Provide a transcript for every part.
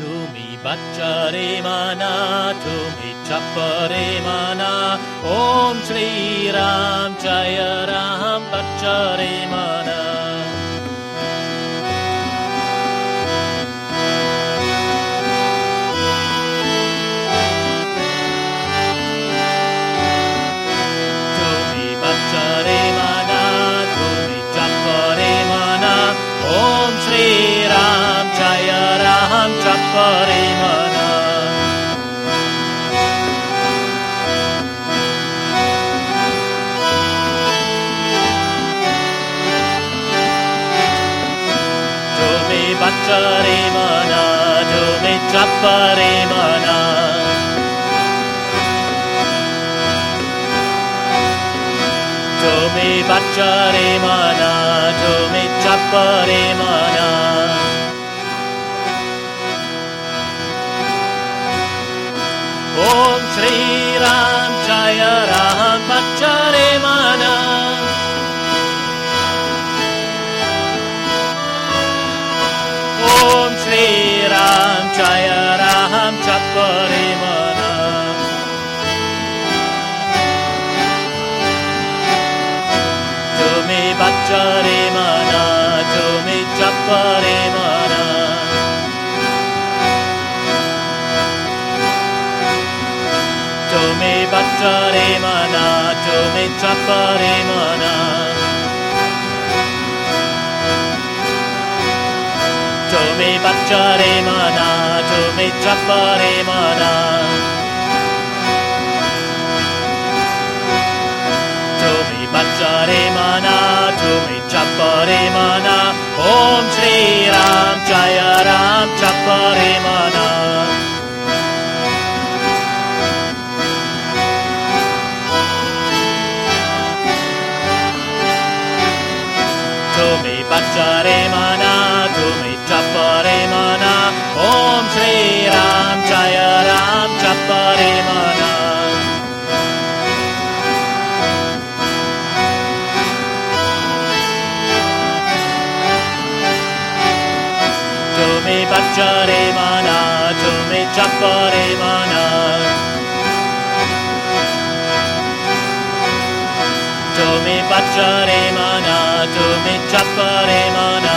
Tumi Bachare Mana, Tumi Chapare Mana, Om Shri Ram Jaya Ram Bachare Mana. Om Shri parimana Jumi pacharimana Jumi chaparimana Jumi pacharimana Jumi chaparimana तुम्ही बच्चरे मना तुम्ही चप्परे मना ओम श्री राम जय राम बच्चरे मना ओम श्री राम जय राम चप्परे मना तुम्ही बच्चरे मना तुम्ही चप्परे Tarimana, Tomitra Parimana. Tomi Bhajarimana, Tomitra Parimana. Tomi Bhajarimana, Tomitra mana. Om Shri Ram Jaya Ram Chaparimana. मना तुम्ही चप्परे मना ओम श्री राम जय राम चप्परे मना तुम्ही बच्चरे मना तुम्ही चप्परे मना तुम्ही बच्चरे मना तुम्ही चप्परे मना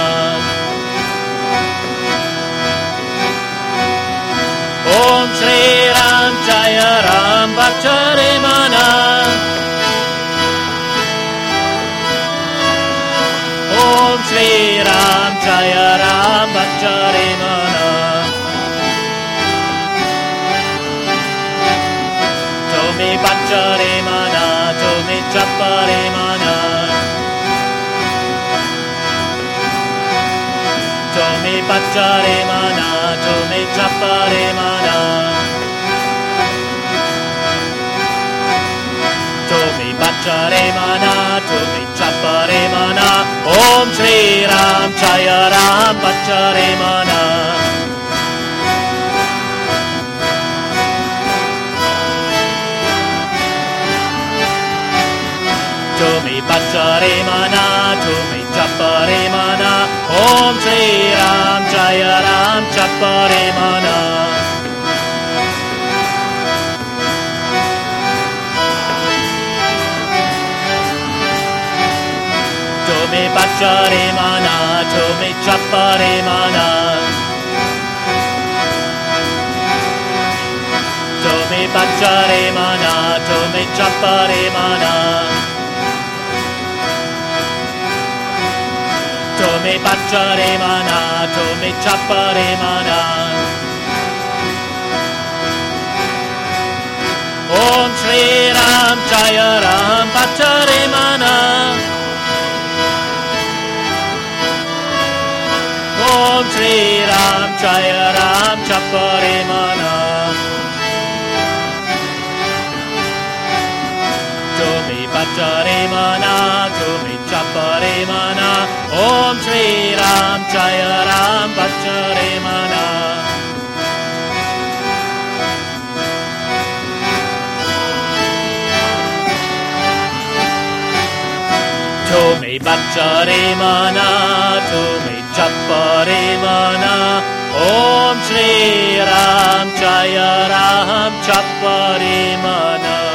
Jaya Ram Bhakchare Mana. Om Sri Ram Jaya Ram Bhakchare Mana. Tomi Bhakchare Mana Tomi chappare Mana. Tomi Bhakchare Mana Tomi chappare Mana. मना तुम्ही बच्चरे मना तुम्ही चप्परे मना ओम श्री राम जय राम बच्चरे मना तुम्ही बच्चरे मना तुम्ही चप्परे मना ओम श्री राम जय Ram चप्परे dove Bachare Mana, dove Chapare Mana. Dove Bachare Mana, dove Chapare Mana. Dove Bachare Mana, dove Chapare Mana. Om Shri Ram Jaya Ram Bachare Mana. Om Shri Ram Jaya Ram Chapare Mana. Tumi Bhattare Mana Tumi Chapare Mana. Om Shri Ram Jaya Ram Bhattare Mana. Shri Mana Tumi Chapari Mana. Om Shri Ram Jaya Ram Chapari Mana.